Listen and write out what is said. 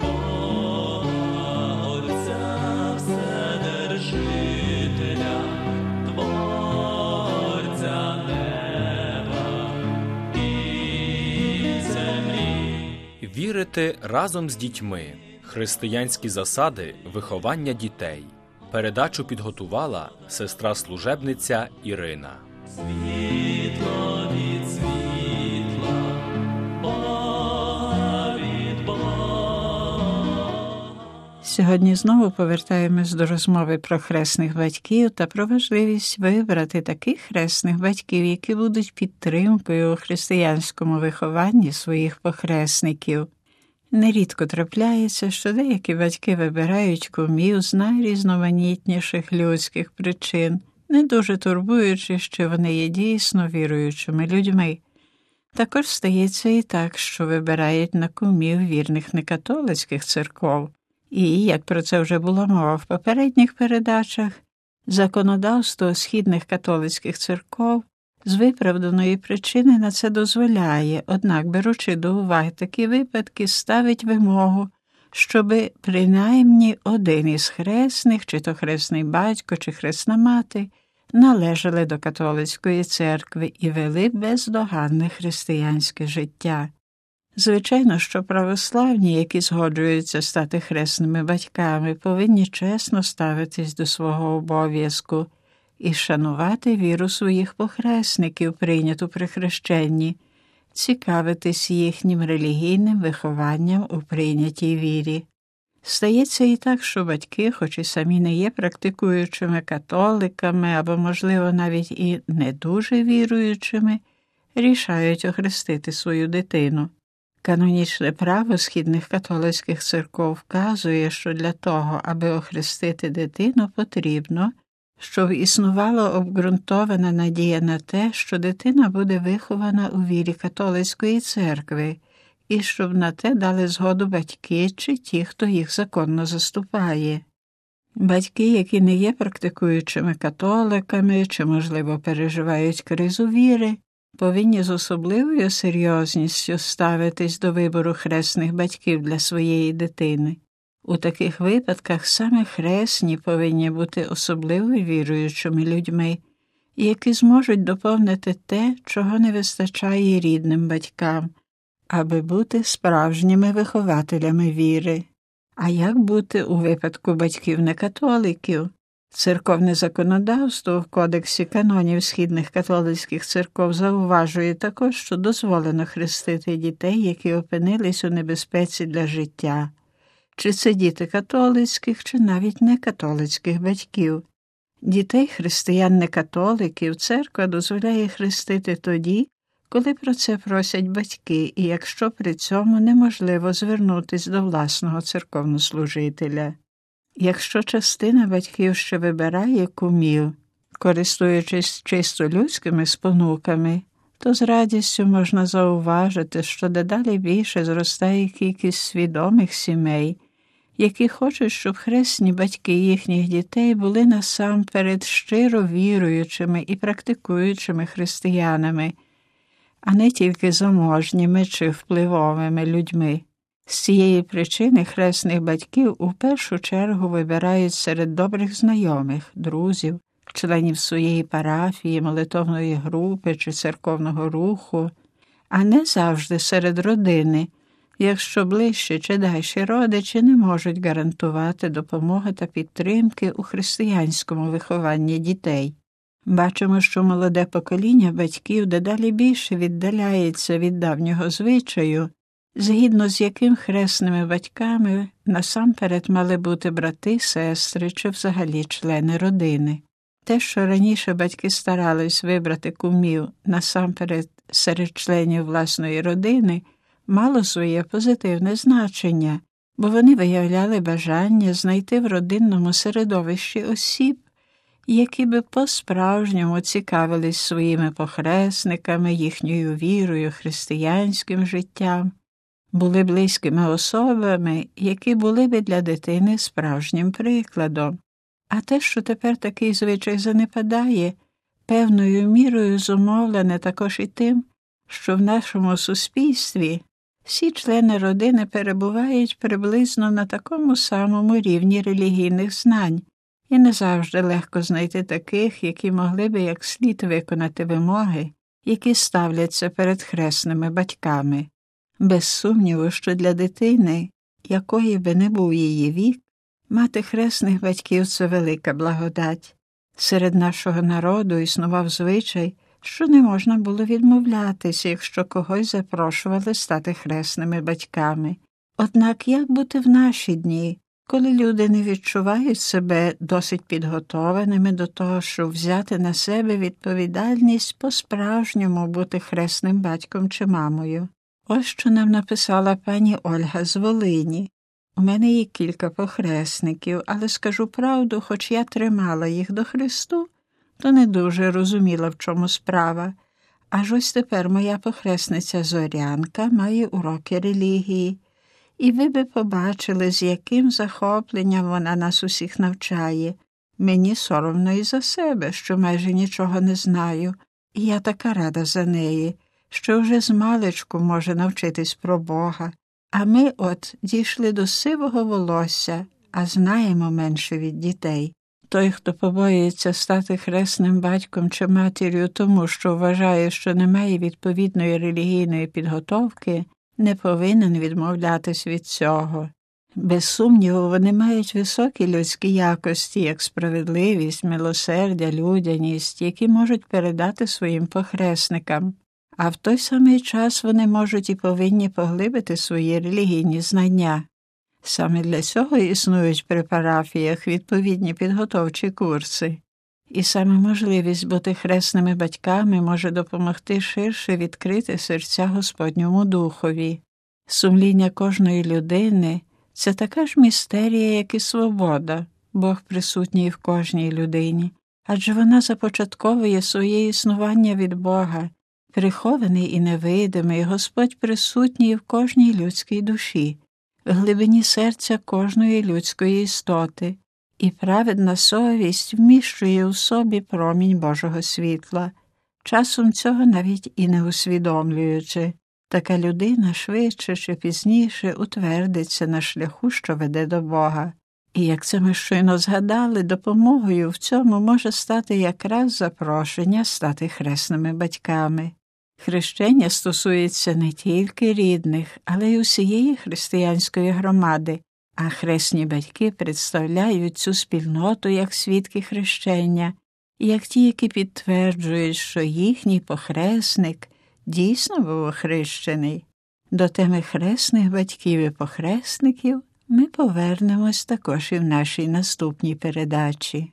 Бога, Отця Вседержителя, Творця неба і землі. Вірити разом з дітьми. Християнські засади виховання дітей. Передачу підготувала сестра служебниця Ірина. Сьогодні знову повертаємось до розмови про хресних батьків та про важливість вибрати таких хресних батьків, які будуть підтримкою у християнському вихованні своїх похресників. Нерідко трапляється, що деякі батьки вибирають кумів з найрізноманітніших людських причин, не дуже турбуючи, що вони є дійсно віруючими людьми. Також стається і так, що вибирають на кумів вірних некатолицьких церков. І, як про це вже було мова в попередніх передачах, законодавство східних католицьких церков з виправданої причини на це дозволяє, однак, беручи до уваги такі випадки, ставить вимогу, щоби принаймні один із хресних, чи то хресний батько, чи хресна мати, належали до католицької церкви і вели бездоганне християнське життя. Звичайно, що православні, які згоджуються стати хресними батьками, повинні чесно ставитись до свого обов'язку і шанувати віру своїх похресників, прийняту при хрещенні, цікавитись їхнім релігійним вихованням у прийнятій вірі. Стається і так, що батьки, хоч і самі не є практикуючими католиками або, можливо, навіть і не дуже віруючими, рішають охрестити свою дитину. Канонічне право східних католицьких церков вказує, що для того, аби охрестити дитину, потрібно, щоб існувала обґрунтована надія на те, що дитина буде вихована у вірі католицької церкви, і щоб на те дали згоду батьки чи ті, хто їх законно заступає. Батьки, які не є практикуючими католиками чи, можливо, переживають кризу віри, повинні з особливою серйозністю ставитись до вибору хресних батьків для своєї дитини. У таких випадках саме хресні повинні бути особливо віруючими людьми, які зможуть доповнити те, чого не вистачає рідним батькам, аби бути справжніми вихователями віри. А як бути у випадку батьків некатоликів? Церковне законодавство в Кодексі канонів східних католицьких церков зауважує також, що дозволено хрестити дітей, які опинились у небезпеці для життя, чи це діти католицьких, чи навіть некатолицьких батьків. Дітей християн-некатоликів церква дозволяє хрестити тоді, коли про це просять батьки, і якщо при цьому неможливо звернутися до власного церковнослужителя. Якщо частина батьків ще вибирає кумів, користуючись чисто людськими спонуками, то з радістю можна зауважити, що дедалі більше зростає кількість свідомих сімей, які хочуть, щоб хресні батьки їхніх дітей були насамперед щиро віруючими і практикуючими християнами, а не тільки заможніми чи впливовими людьми. З цієї причини хресних батьків у першу чергу вибирають серед добрих знайомих, друзів, членів своєї парафії, молитовної групи чи церковного руху, а не завжди серед родини, якщо ближче чи дальші родичі не можуть гарантувати допомоги та підтримки у християнському вихованні дітей. Бачимо, що молоде покоління батьків дедалі більше віддаляється від давнього звичаю згідно з яким хресними батьками насамперед мали бути брати, сестри чи взагалі члени родини. Те, що раніше батьки старались вибрати кумів насамперед серед членів власної родини, мало своє позитивне значення, бо вони виявляли бажання знайти в родинному середовищі осіб, які би по-справжньому цікавились своїми похресниками, їхньою вірою, християнським життям були близькими особами, які були би для дитини справжнім прикладом. А те, що тепер такий звичай занепадає, певною мірою зумовлене також і тим, що в нашому суспільстві Всі члени родини перебувають приблизно на такому самому рівні релігійних знань, і не завжди легко знайти таких, які могли би як слід виконати вимоги, які ставляться перед хресними батьками. Без сумніву, що для дитини, якої би не був її вік, мати хресних батьків це велика благодать. Серед нашого народу існував звичай, що не можна було відмовлятися, якщо когось запрошували стати хресними батьками. Однак як бути в наші дні, коли люди не відчувають себе досить підготованими до того, щоб взяти на себе відповідальність по-справжньому бути хресним батьком чи мамою? Ось що нам написала пані Ольга з Волині. У мене є кілька похресників, але скажу правду, хоч я тримала їх до Христу, то не дуже розуміла, в чому справа. Аж ось тепер моя похресниця Зорянка має уроки релігії, і ви би побачили, з яким захопленням вона нас усіх навчає. Мені соромно і за себе, що майже нічого не знаю, і я така рада за неї, що вже з маличку може навчитись про Бога. А ми от дійшли до сивого волосся, а знаємо менше від дітей. Той, хто побоюється стати хресним батьком чи матір'ю тому, що вважає, що немає відповідної релігійної підготовки, не повинен відмовлятись від цього. Без сумніву, вони мають високі людські якості, як справедливість, милосердя, людяність, які можуть передати своїм похресникам, а в той самий час вони можуть і повинні поглибити свої релігійні знання. Саме для цього існують при парафіях відповідні підготовчі курси, і саме можливість бути хресними батьками може допомогти ширше відкрити серця Господньому Духові. Сумління кожної людини це така ж містерія, як і свобода, Бог присутній в кожній людині, адже вона започатковує своє існування від Бога, прихований і невидимий, Господь присутній в кожній людській душі в глибині серця кожної людської істоти, і праведна совість вміщує у собі промінь Божого світла, часом цього навіть і не усвідомлюючи. Така людина швидше чи пізніше утвердиться на шляху, що веде до Бога. І як це ми щойно згадали, допомогою в цьому може стати якраз запрошення стати хресними батьками. Хрещення стосується не тільки рідних, але й усієї християнської громади, а хресні батьки представляють цю спільноту як свідки хрещення, як ті, які підтверджують, що їхній похресник дійсно був охрещений. До теми хресних батьків і похресників ми повернемось також і в нашій наступній передачі.